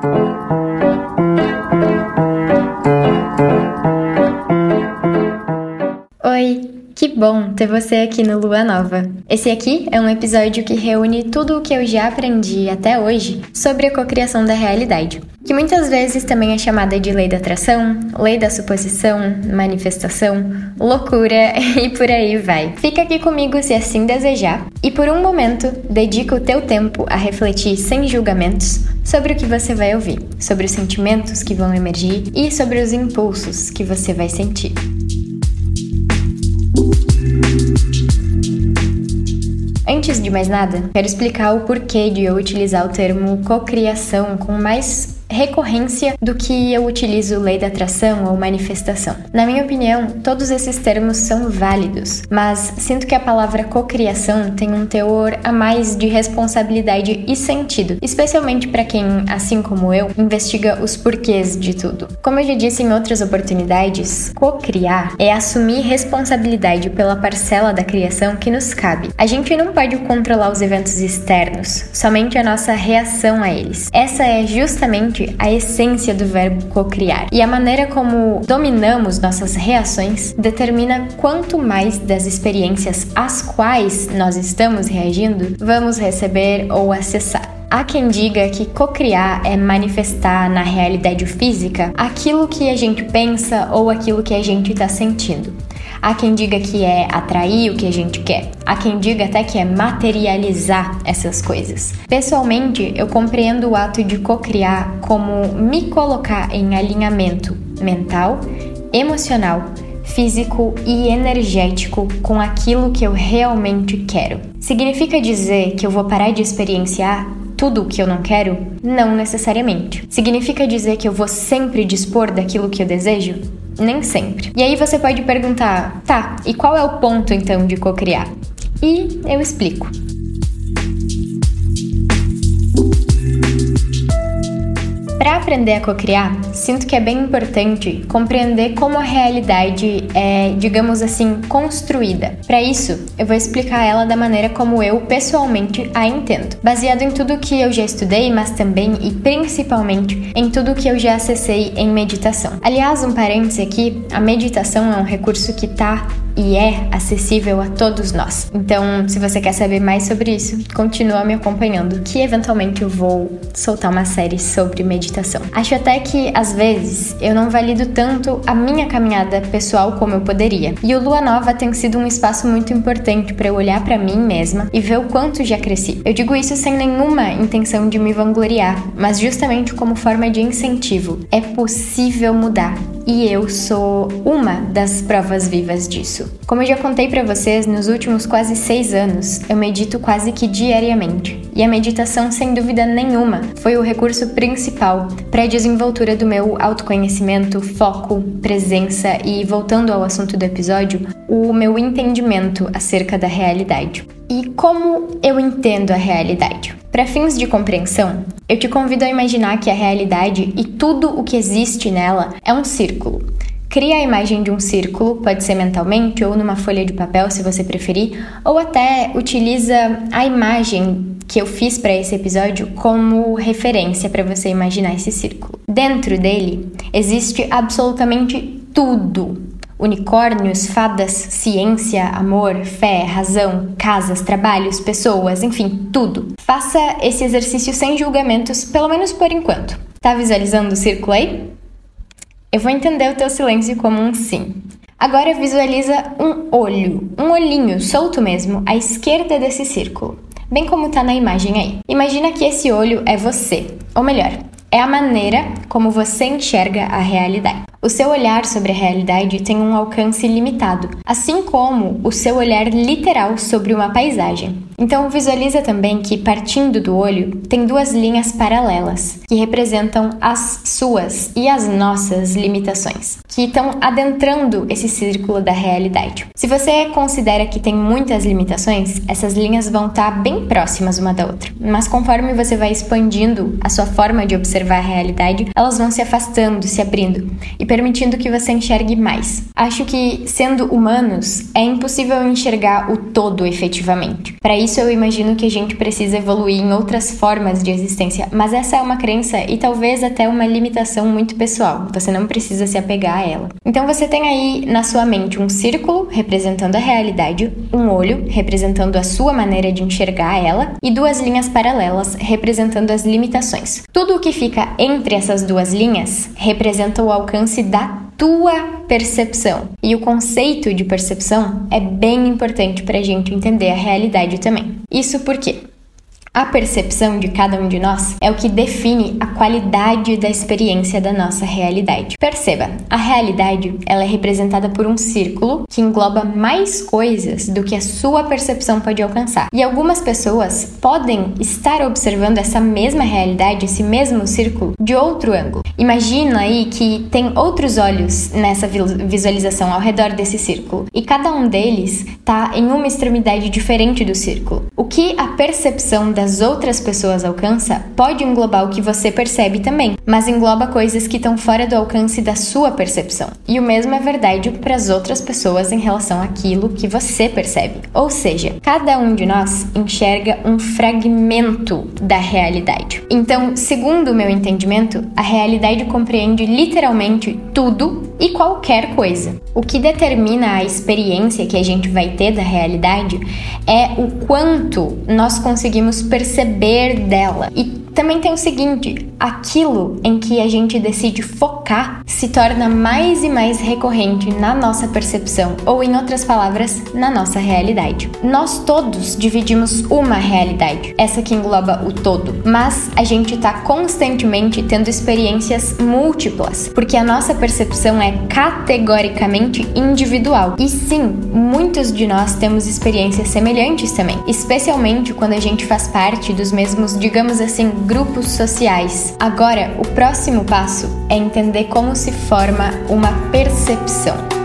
Thank you. Bom ter você aqui no Lua Nova. Esse aqui é um episódio que reúne tudo o que eu já aprendi até hoje sobre a cocriação da realidade, que muitas vezes também é chamada de lei da atração, lei da suposição, manifestação, loucura e por aí vai. Fica aqui comigo se assim desejar e por um momento dedica o teu tempo a refletir sem julgamentos sobre o que você vai ouvir, sobre os sentimentos que vão emergir e sobre os impulsos que você vai sentir. Antes de mais nada, quero explicar o porquê de eu utilizar o termo cocriação com mais recorrência do que eu utilizo lei da atração ou manifestação. Na minha opinião, todos esses termos são válidos, mas sinto que a palavra cocriação tem um teor a mais de responsabilidade e sentido, especialmente para quem, assim como eu, investiga os porquês de tudo. Como eu já disse em outras oportunidades, cocriar é assumir responsabilidade pela parcela da criação que nos cabe. A gente não pode controlar os eventos externos, somente a nossa reação a eles. Essa é justamente a essência do verbo cocriar. E a maneira como dominamos nossas reações determina quanto mais das experiências às quais nós estamos reagindo vamos receber ou acessar. Há quem diga que cocriar é manifestar na realidade física aquilo que a gente pensa ou aquilo que a gente está sentindo. Há quem diga que é atrair o que a gente quer. Há quem diga até que é materializar essas coisas. Pessoalmente, eu compreendo o ato de cocriar como me colocar em alinhamento mental, emocional, físico e energético com aquilo que eu realmente quero. Significa dizer que eu vou parar de experienciar tudo o que eu não quero? Não necessariamente. Significa dizer que eu vou sempre dispor daquilo que eu desejo? Nem sempre. E aí você pode perguntar, tá, e qual é o ponto então de cocriar? E eu explico. Para aprender a cocriar, sinto que é bem importante compreender como a realidade é, digamos assim, construída. Para isso, eu vou explicar ela da maneira como eu pessoalmente a entendo, baseado em tudo que eu já estudei, mas também e principalmente em tudo que eu já acessei em meditação. Aliás, um parêntese aqui, a meditação é um recurso que está e é acessível a todos nós. Então, se você quer saber mais sobre isso, continua me acompanhando, que eventualmente eu vou soltar uma série sobre meditação. Acho até que às vezes eu não valido tanto a minha caminhada pessoal como eu poderia. E o Lua Nova tem sido um espaço muito importante para eu olhar para mim mesma e ver o quanto já cresci. Eu digo isso sem nenhuma intenção de me vangloriar, mas justamente como forma de incentivo. É possível mudar e eu sou uma das provas vivas disso. Como eu já contei para vocês, nos últimos quase seis anos eu medito quase que diariamente e a meditação, sem dúvida nenhuma, foi o recurso principal para a desenvoltura do meu autoconhecimento, foco, presença e, voltando ao assunto do episódio, o meu entendimento acerca da realidade. E como eu entendo a realidade? Para fins de compreensão, eu te convido a imaginar que a realidade e tudo o que existe nela é um círculo. Cria a imagem de um círculo, pode ser mentalmente ou numa folha de papel, se você preferir, ou até utiliza a imagem que eu fiz para esse episódio como referência para você imaginar esse círculo. Dentro dele existe absolutamente tudo unicórnios, fadas, ciência, amor, fé, razão, casas, trabalhos, pessoas, enfim, tudo. Faça esse exercício sem julgamentos, pelo menos por enquanto. Tá visualizando o círculo aí? Eu vou entender o teu silêncio como um sim. Agora visualiza um olho, um olhinho solto mesmo, à esquerda desse círculo, bem como tá na imagem aí. Imagina que esse olho é você, ou melhor, é a maneira como você enxerga a realidade. O seu olhar sobre a realidade tem um alcance limitado, assim como o seu olhar literal sobre uma paisagem. Então visualiza também que partindo do olho tem duas linhas paralelas que representam as suas e as nossas limitações, que estão adentrando esse círculo da realidade. Se você considera que tem muitas limitações, essas linhas vão estar bem próximas uma da outra. Mas conforme você vai expandindo a sua forma de observar a realidade, elas vão se afastando, se abrindo e permitindo que você enxergue mais. Acho que, sendo humanos, é impossível enxergar o todo efetivamente. Para isso, eu imagino que a gente precisa evoluir em outras formas de existência, mas essa é uma crença e talvez até uma limitação muito pessoal. Você não precisa se apegar a ela. Então, você tem aí na sua mente um círculo representando a realidade, um olho representando a sua maneira de enxergar ela e duas linhas paralelas representando as limitações. Tudo o que fica entre essas duas linhas representa o alcance da tua percepção. E o conceito de percepção é bem importante para a gente entender a realidade também. Isso porque a percepção de cada um de nós é o que define a qualidade da experiência da nossa realidade. Perceba, a realidade ela é representada por um círculo que engloba mais coisas do que a sua percepção pode alcançar. E algumas pessoas podem estar observando essa mesma realidade, esse mesmo círculo, de outro ângulo. Imagina aí que tem outros olhos nessa visualização ao redor desse círculo e cada um deles está em uma extremidade diferente do círculo. O que a percepção das outras pessoas alcança pode englobar o que você percebe também, mas engloba coisas que estão fora do alcance da sua percepção. E o mesmo é verdade para as outras pessoas em relação àquilo que você percebe. Ou seja, cada um de nós enxerga um fragmento da realidade. Então, segundo o meu entendimento, a realidade compreende literalmente tudo e qualquer coisa. O que determina a experiência que a gente vai ter da realidade é o quanto nós conseguimos perceber dela. E também tem o seguinte: aquilo em que a gente decide focar se torna mais e mais recorrente na nossa percepção, ou em outras palavras, na nossa realidade. Nós todos dividimos uma realidade, essa que engloba o todo, mas a gente está constantemente tendo experiências múltiplas, porque a nossa percepção é categoricamente individual. E sim, muitos de nós temos experiências semelhantes também, especialmente quando a gente faz parte dos mesmos, digamos assim, grupos sociais. Agora, o próximo passo é entender como se forma uma percepção.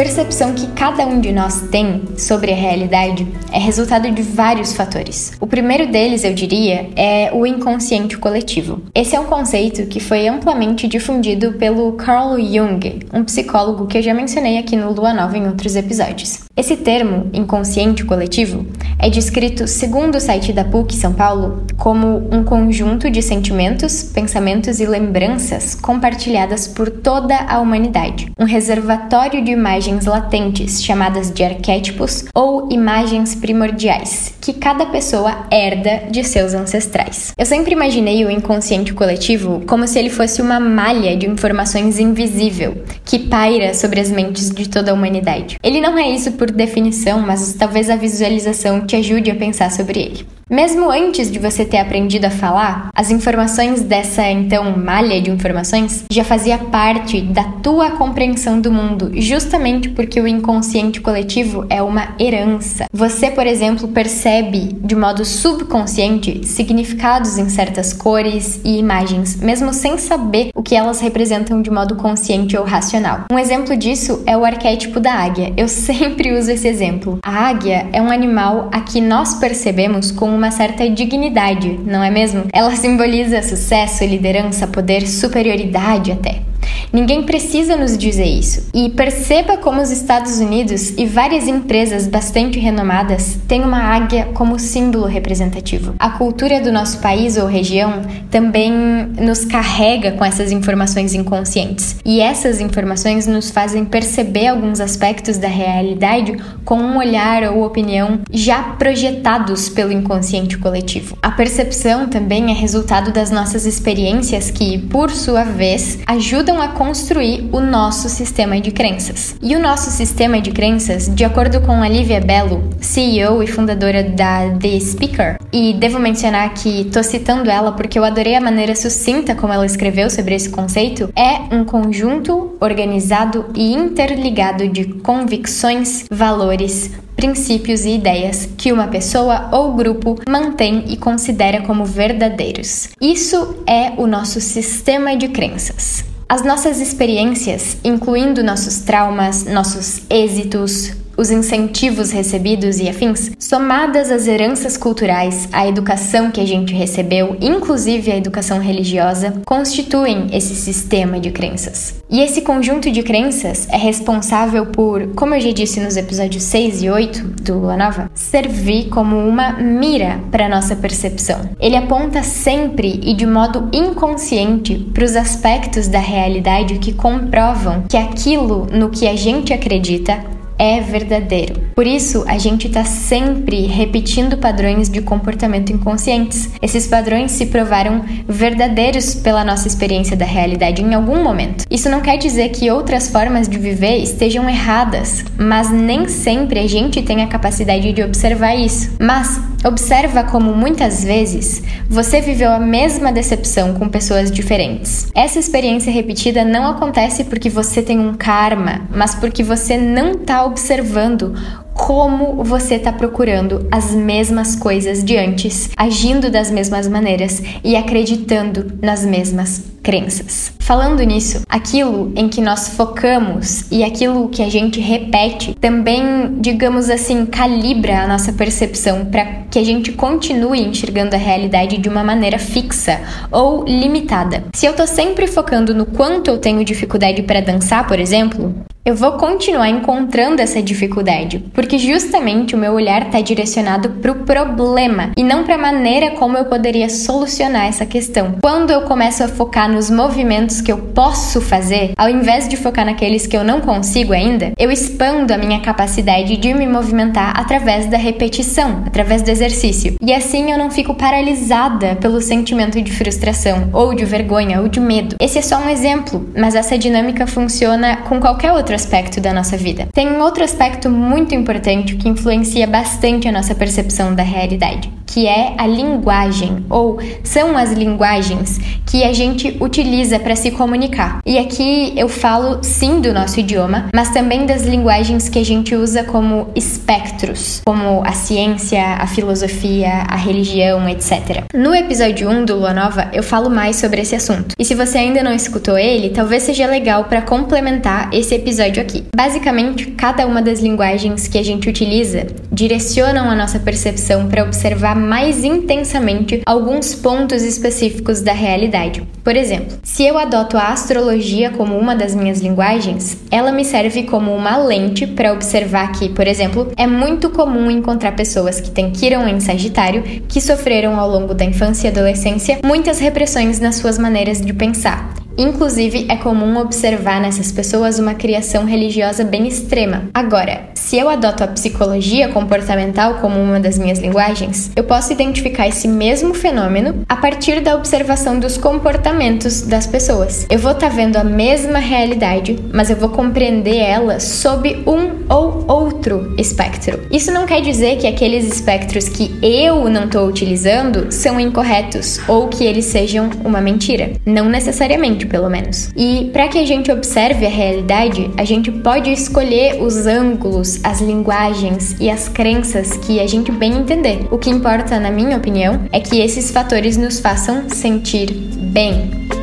percepção que cada um de nós tem sobre a realidade é resultado de vários fatores. O primeiro deles, eu diria, é o inconsciente coletivo. Esse é um conceito que foi amplamente difundido pelo Carl Jung, um psicólogo que eu já mencionei aqui no Lua Nova em outros episódios. Esse termo, inconsciente coletivo, é descrito, segundo o site da PUC São Paulo, como um conjunto de sentimentos, pensamentos e lembranças compartilhadas por toda a humanidade, um reservatório de imagens latentes, chamadas de arquétipos ou imagens primordiais, que cada pessoa herda de seus ancestrais. Eu sempre imaginei o inconsciente coletivo como se ele fosse uma malha de informações invisível que paira sobre as mentes de toda a humanidade. Ele não é isso por definição, mas talvez a visualização te ajude a pensar sobre ele. Mesmo antes de você ter aprendido a falar, as informações dessa então malha de informações já fazia parte da tua compreensão do mundo, justamente porque o inconsciente coletivo é uma herança. Você, por exemplo, percebe de modo subconsciente significados em certas cores e imagens, mesmo sem saber o que elas representam de modo consciente ou racional. Um exemplo disso é o arquétipo da águia. Eu sempre uso esse exemplo. A águia é um animal a que nós percebemos com uma certa dignidade, não é mesmo? Ela simboliza sucesso, liderança, poder, superioridade até. Ninguém precisa nos dizer isso. E perceba como os Estados Unidos e várias empresas bastante renomadas têm uma águia como símbolo representativo. A cultura do nosso país ou região também nos carrega com essas informações inconscientes. E essas informações nos fazem perceber alguns aspectos da realidade com um olhar ou opinião já projetados pelo inconsciente coletivo. A percepção também é resultado das nossas experiências que, por sua vez, ajudam a construir o nosso sistema de crenças. E o nosso sistema de crenças, de acordo com a Lívia Bello, CEO e fundadora da The Speaker, e devo mencionar que tô citando ela porque eu adorei a maneira sucinta como ela escreveu sobre esse conceito, é um conjunto organizado e interligado de convicções, valores, princípios e ideias que uma pessoa ou grupo mantém e considera como verdadeiros. Isso é o nosso sistema de crenças. As nossas experiências, incluindo nossos traumas, nossos êxitos, os incentivos recebidos e afins, somadas às heranças culturais, a educação que a gente recebeu, inclusive a educação religiosa, constituem esse sistema de crenças. E esse conjunto de crenças é responsável por, como eu já disse nos episódios 6 e 8 do Lua Nova, servir como uma mira para nossa percepção. Ele aponta sempre e de modo inconsciente para os aspectos da realidade que comprovam que aquilo no que a gente acredita é verdadeiro. Por isso, a gente está sempre repetindo padrões de comportamento inconscientes. Esses padrões se provaram verdadeiros pela nossa experiência da realidade em algum momento. Isso não quer dizer que outras formas de viver estejam erradas, mas nem sempre a gente tem a capacidade de observar isso. Mas observa como muitas vezes você viveu a mesma decepção com pessoas diferentes. Essa experiência repetida não acontece porque você tem um karma, mas porque você não está observando como você está procurando as mesmas coisas de antes, agindo das mesmas maneiras e acreditando nas mesmas crenças. Falando nisso, aquilo em que nós focamos e aquilo que a gente repete também, digamos assim, calibra a nossa percepção para que a gente continue enxergando a realidade de uma maneira fixa ou limitada. Se eu tô sempre focando no quanto eu tenho dificuldade para dançar, por exemplo, eu vou continuar encontrando essa dificuldade, porque justamente o meu olhar está direcionado para o problema e não para a maneira como eu poderia solucionar essa questão. Quando eu começo a focar nos movimentos que eu posso fazer, ao invés de focar naqueles que eu não consigo ainda, eu expando a minha capacidade de me movimentar através da repetição, através do exercício. E assim eu não fico paralisada pelo sentimento de frustração, ou de vergonha, ou de medo. Esse é só um exemplo, mas essa dinâmica funciona com qualquer outro aspecto da nossa vida. Tem outro aspecto muito importante que influencia bastante a nossa percepção da realidade, que é a linguagem, ou são as linguagens que a gente utiliza para se comunicar. E aqui eu falo sim do nosso idioma, mas também das linguagens que a gente usa como espectros, como a ciência, a filosofia, a religião, etc. No episódio 1 do Lua Nova, eu falo mais sobre esse assunto. E se você ainda não escutou ele, talvez seja legal para complementar esse episódio aqui. Basicamente, cada uma das linguagens que a gente utiliza direcionam a nossa percepção para observar mais intensamente alguns pontos específicos da realidade. Por exemplo, se eu adoto a astrologia como uma das minhas linguagens, ela me serve como uma lente para observar que, por exemplo, é muito comum encontrar pessoas que têm Quirón em Sagitário que sofreram ao longo da infância e adolescência muitas repressões nas suas maneiras de pensar. Inclusive, é comum observar nessas pessoas uma criação religiosa bem extrema. Agora, se eu adoto a psicologia comportamental como uma das minhas linguagens, eu posso identificar esse mesmo fenômeno a partir da observação dos comportamentos das pessoas. Eu vou estar tá vendo a mesma realidade, mas eu vou compreender ela sob um ou outro espectro. Isso não quer dizer que aqueles espectros que eu não estou utilizando são incorretos ou que eles sejam uma mentira. Não necessariamente pelo menos. E para que a gente observe a realidade, a gente pode escolher os ângulos, as linguagens e as crenças que a gente bem entender. O que importa, na minha opinião, é que esses fatores nos façam sentir bem.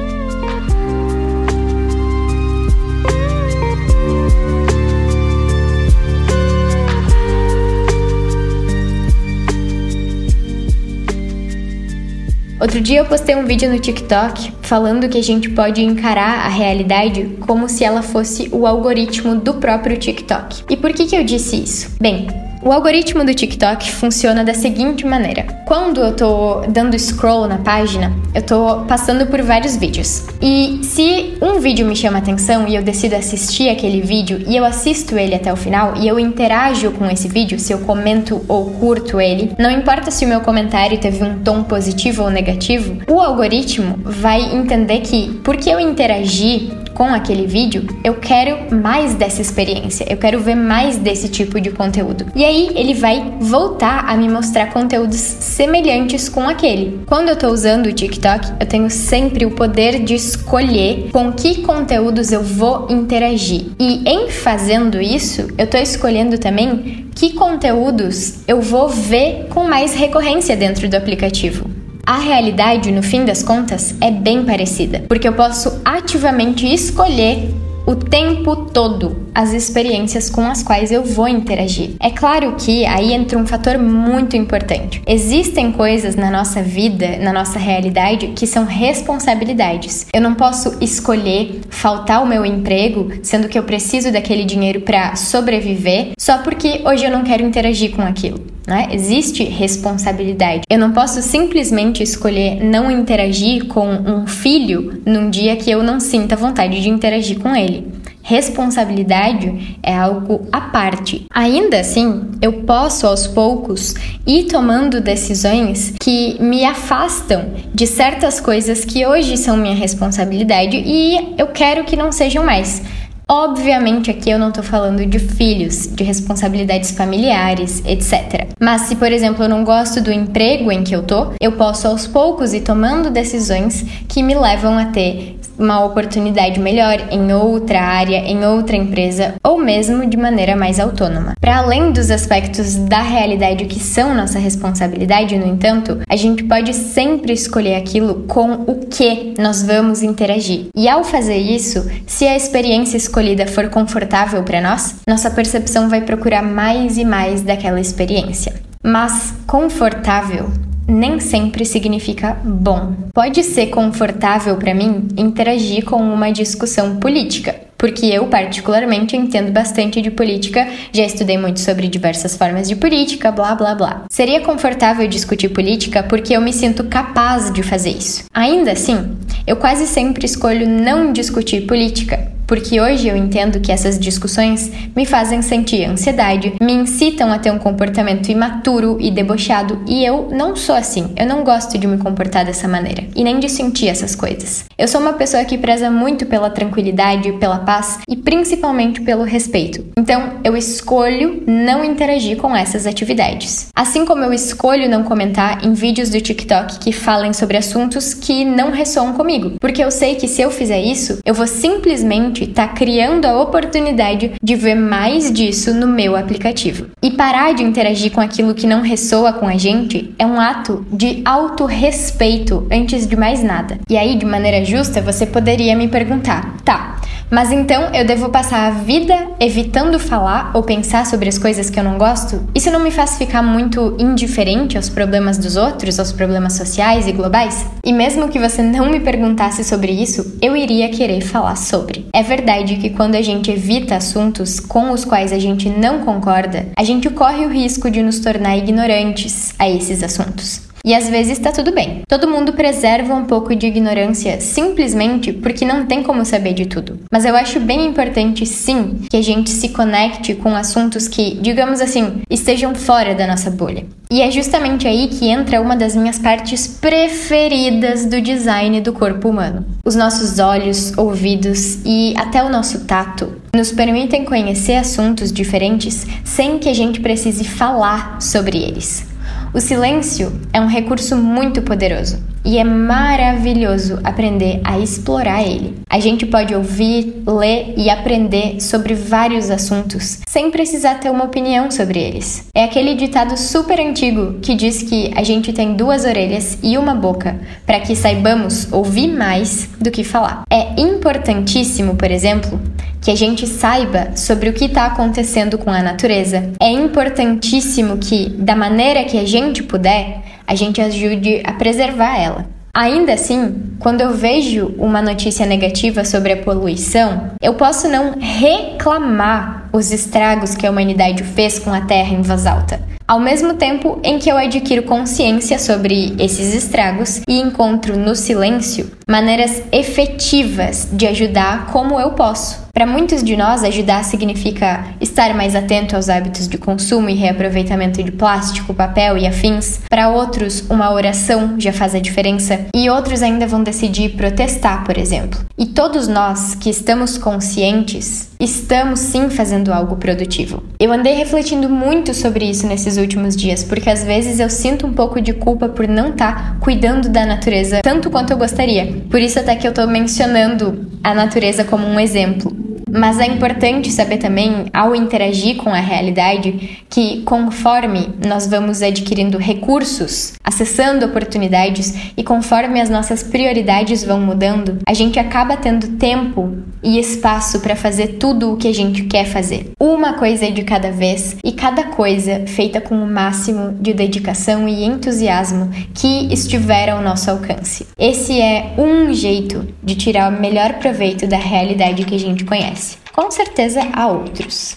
Outro dia eu postei um vídeo no TikTok falando que a gente pode encarar a realidade como se ela fosse o algoritmo do próprio TikTok. E por que, que eu disse isso? Bem, o algoritmo do TikTok funciona da seguinte maneira: quando eu tô dando scroll na página, eu tô passando por vários vídeos. E se um vídeo me chama atenção e eu decido assistir aquele vídeo e eu assisto ele até o final e eu interajo com esse vídeo, se eu comento ou curto ele, não importa se o meu comentário teve um tom positivo ou negativo, o algoritmo vai entender que porque eu interagi com aquele vídeo, eu quero mais dessa experiência, eu quero ver mais desse tipo de conteúdo. E aí ele vai voltar a me mostrar conteúdos semelhantes com aquele. Quando eu tô usando o TikTok, eu tenho sempre o poder de escolher com que conteúdos eu vou interagir. E em fazendo isso, eu tô escolhendo também que conteúdos eu vou ver com mais recorrência dentro do aplicativo. A realidade, no fim das contas, é bem parecida, porque eu posso ativamente escolher o tempo todo as experiências com as quais eu vou interagir. É claro que aí entra um fator muito importante. Existem coisas na nossa vida, na nossa realidade, que são responsabilidades. Eu não posso escolher faltar o meu emprego, sendo que eu preciso daquele dinheiro para sobreviver, só porque hoje eu não quero interagir com aquilo. Né? Existe responsabilidade. Eu não posso simplesmente escolher não interagir com um filho num dia que eu não sinta vontade de interagir com ele. Responsabilidade é algo à parte. Ainda assim, eu posso aos poucos ir tomando decisões que me afastam de certas coisas que hoje são minha responsabilidade e eu quero que não sejam mais. Obviamente, aqui eu não tô falando de filhos, de responsabilidades familiares, etc. Mas se, por exemplo, eu não gosto do emprego em que eu tô, eu posso aos poucos ir tomando decisões que me levam a ter uma oportunidade melhor em outra área, em outra empresa ou mesmo de maneira mais autônoma. Para além dos aspectos da realidade que são nossa responsabilidade, no entanto, a gente pode sempre escolher aquilo com o que nós vamos interagir. E ao fazer isso, se a experiência escolhida for confortável para nós, nossa percepção vai procurar mais e mais daquela experiência. Mas confortável nem sempre significa bom. Pode ser confortável para mim interagir com uma discussão política, porque eu, particularmente, entendo bastante de política, já estudei muito sobre diversas formas de política, blá blá blá. Seria confortável discutir política porque eu me sinto capaz de fazer isso. Ainda assim, eu quase sempre escolho não discutir política, porque hoje eu entendo que essas discussões me fazem sentir ansiedade, me incitam a ter um comportamento imaturo e debochado, e eu não sou assim. Eu não gosto de me comportar dessa maneira e nem de sentir essas coisas. Eu sou uma pessoa que preza muito pela tranquilidade, pela paz e principalmente pelo respeito. Então, eu escolho não interagir com essas atividades. Assim como eu escolho não comentar em vídeos do TikTok que falem sobre assuntos que não ressoam comigo, porque eu sei que se eu fizer isso, eu vou simplesmente gente está criando a oportunidade de ver mais disso no meu aplicativo. E parar de interagir com aquilo que não ressoa com a gente é um ato de autorrespeito antes de mais nada. E aí, de maneira justa, você poderia me perguntar: tá, mas então eu devo passar a vida evitando falar ou pensar sobre as coisas que eu não gosto? Isso não me faz ficar muito indiferente aos problemas dos outros, aos problemas sociais e globais? E mesmo que você não me perguntasse sobre isso, eu iria querer falar sobre. É verdade que quando a gente evita assuntos com os quais a gente não concorda, a gente corre o risco de nos tornar ignorantes a esses assuntos. E às vezes está tudo bem. Todo mundo preserva um pouco de ignorância simplesmente porque não tem como saber de tudo. Mas eu acho bem importante, sim, que a gente se conecte com assuntos que, digamos assim, estejam fora da nossa bolha. E é justamente aí que entra uma das minhas partes preferidas do design do corpo humano. Os nossos olhos, ouvidos e até o nosso tato nos permitem conhecer assuntos diferentes sem que a gente precise falar sobre eles. O silêncio é um recurso muito poderoso e é maravilhoso aprender a explorar ele. A gente pode ouvir, ler e aprender sobre vários assuntos sem precisar ter uma opinião sobre eles. É aquele ditado super antigo que diz que a gente tem duas orelhas e uma boca para que saibamos ouvir mais do que falar. É importantíssimo, por exemplo, que a gente saiba sobre o que está acontecendo com a natureza. É importantíssimo que, da maneira que a gente puder, a gente ajude a preservar ela. Ainda assim, quando eu vejo uma notícia negativa sobre a poluição, eu posso não reclamar os estragos que a humanidade fez com a Terra em voz alta ao mesmo tempo em que eu adquiro consciência sobre esses estragos e encontro no silêncio maneiras efetivas de ajudar como eu posso. Para muitos de nós, ajudar significa estar mais atento aos hábitos de consumo e reaproveitamento de plástico, papel e afins. Para outros, uma oração já faz a diferença. E outros ainda vão decidir protestar, por exemplo. E todos nós que estamos conscientes, estamos sim fazendo algo produtivo. Eu andei refletindo muito sobre isso nesses últimos dias, porque às vezes eu sinto um pouco de culpa por não estar tá cuidando da natureza tanto quanto eu gostaria. Por isso até que eu tô mencionando a natureza como um exemplo. Mas é importante saber também, ao interagir com a realidade, que conforme nós vamos adquirindo recursos, acessando oportunidades e conforme as nossas prioridades vão mudando, a gente acaba tendo tempo e espaço para fazer tudo o que a gente quer fazer. Uma coisa de cada vez e cada coisa feita com o máximo de dedicação e entusiasmo que estiver ao nosso alcance. Esse é um jeito de tirar o melhor proveito da realidade que a gente conhece. Com certeza há outros.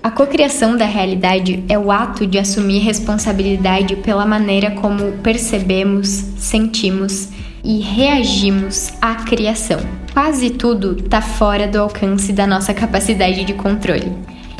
A cocriação da realidade é o ato de assumir responsabilidade pela maneira como percebemos, sentimos e reagimos à criação. Quase tudo está fora do alcance da nossa capacidade de controle.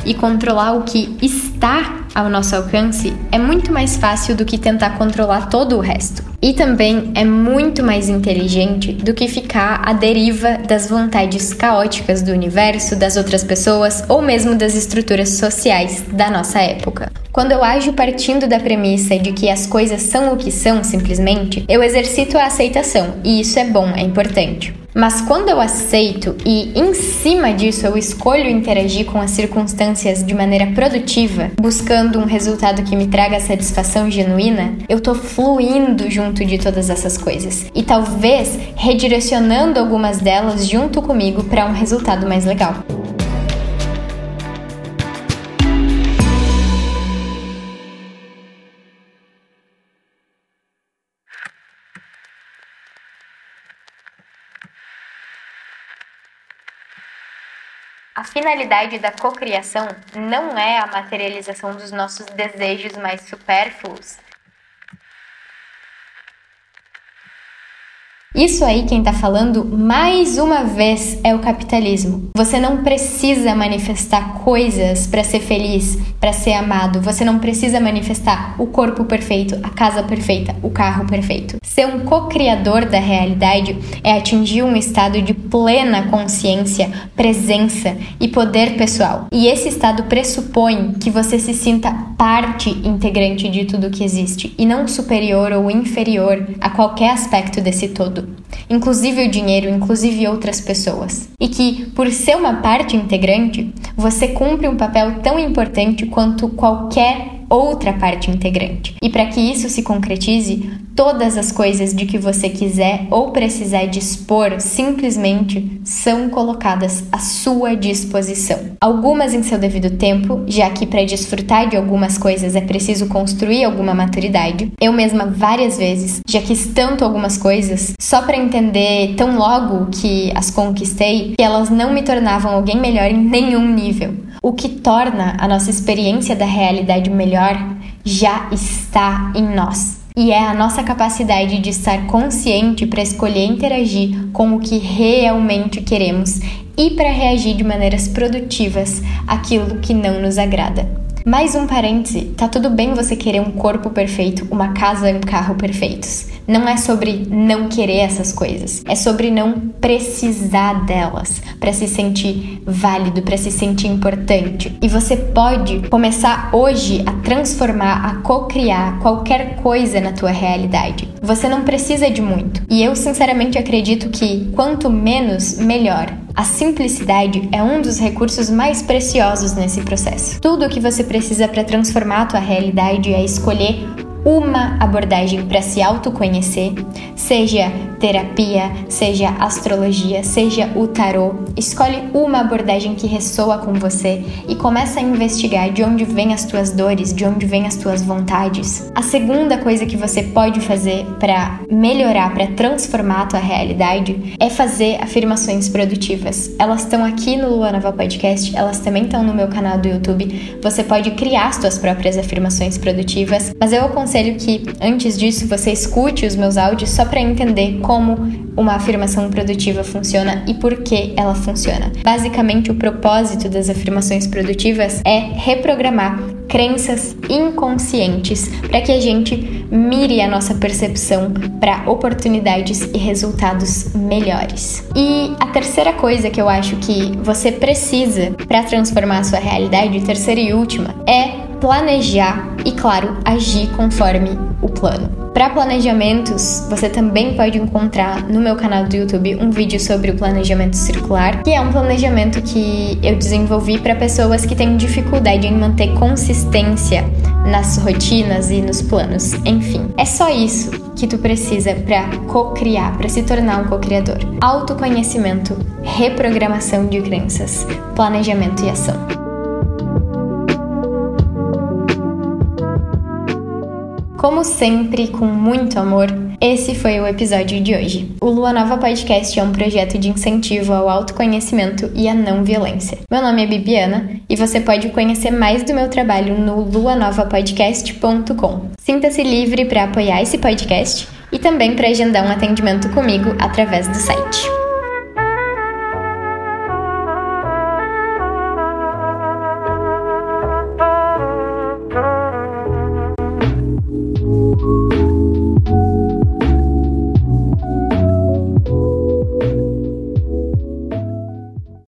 E controlar o que está ao nosso alcance é muito mais fácil do que tentar controlar todo o resto. E também é muito mais inteligente do que ficar à deriva das vontades caóticas do universo, das outras pessoas ou mesmo das estruturas sociais da nossa época. Quando eu ajo partindo da premissa de que as coisas são o que são simplesmente, eu exercito a aceitação, e isso é bom, é importante. Mas quando eu aceito e em cima disso eu escolho interagir com as circunstâncias de maneira produtiva, buscando um resultado que me traga satisfação genuína, eu tô fluindo junto de todas essas coisas e talvez redirecionando algumas delas junto comigo para um resultado mais legal. Finalidade da cocriação não é a materialização dos nossos desejos mais supérfluos, Isso aí quem tá falando mais uma vez é o capitalismo. Você não precisa manifestar coisas para ser feliz, para ser amado. Você não precisa manifestar o corpo perfeito, a casa perfeita, o carro perfeito. Ser um co-criador da realidade é atingir um estado de plena consciência, presença e poder pessoal. E esse estado pressupõe que você se sinta parte integrante de tudo que existe e não superior ou inferior a qualquer aspecto desse todo inclusive o dinheiro, inclusive outras pessoas. E que, por ser uma parte integrante, você cumpre um papel tão importante quanto qualquer outra parte integrante. E para que isso se concretize, todas as coisas de que você quiser ou precisar dispor simplesmente são colocadas à sua disposição. Algumas em seu devido tempo, já que para desfrutar de algumas coisas é preciso construir alguma maturidade. Eu mesma várias vezes já quis tanto algumas coisas só para entender tão logo que as conquistei que elas não me tornavam alguém melhor em nenhum nível. O que torna a nossa experiência da realidade melhor já está em nós. E é a nossa capacidade de estar consciente para escolher interagir com o que realmente queremos e para reagir de maneiras produtivas àquilo que não nos agrada. Mais um parêntese, tá tudo bem você querer um corpo perfeito, uma casa e um carro perfeitos. Não é sobre não querer essas coisas, é sobre não precisar delas para se sentir válido, para se sentir importante. E você pode começar hoje a transformar, a co-criar qualquer coisa na tua realidade. Você não precisa de muito. E eu sinceramente acredito que quanto menos, melhor. A simplicidade é um dos recursos mais preciosos nesse processo. Tudo o que você precisa para transformar a tua realidade é escolher uma abordagem para se autoconhecer, seja terapia, seja astrologia, seja o tarô. Escolhe uma abordagem que ressoa com você e começa a investigar de onde vêm as tuas dores, de onde vêm as tuas vontades. A segunda coisa que você pode fazer para melhorar, para transformar a tua realidade é fazer afirmações produtivas. Elas estão aqui no Lua Nova Podcast, elas também estão no meu canal do YouTube. Você pode criar as tuas próprias afirmações produtivas, mas eu aconselho aconselho que, antes disso, você escute os meus áudios só para entender como uma afirmação produtiva funciona e por que ela funciona. Basicamente, o propósito das afirmações produtivas é reprogramar crenças inconscientes para que a gente mire a nossa percepção para oportunidades e resultados melhores. E a terceira coisa que eu acho que você precisa para transformar a sua realidade, terceira e última, é planejar e, claro, agir conforme o plano. Para planejamentos, você também pode encontrar no meu canal do YouTube um vídeo sobre o planejamento circular, que é um planejamento que eu desenvolvi para pessoas que têm dificuldade em manter consistência nas rotinas e nos planos. Enfim, é só isso que tu precisa para co-criar, para se tornar um co-criador. Autoconhecimento, reprogramação de crenças, planejamento e ação. Como sempre, com muito amor, esse foi o episódio de hoje. O Lua Nova Podcast é um projeto de incentivo ao autoconhecimento e à não violência. Meu nome é Bibiana e você pode conhecer mais do meu trabalho no luanovapodcast.com. Sinta-se livre para apoiar esse podcast e também para agendar um atendimento comigo através do site.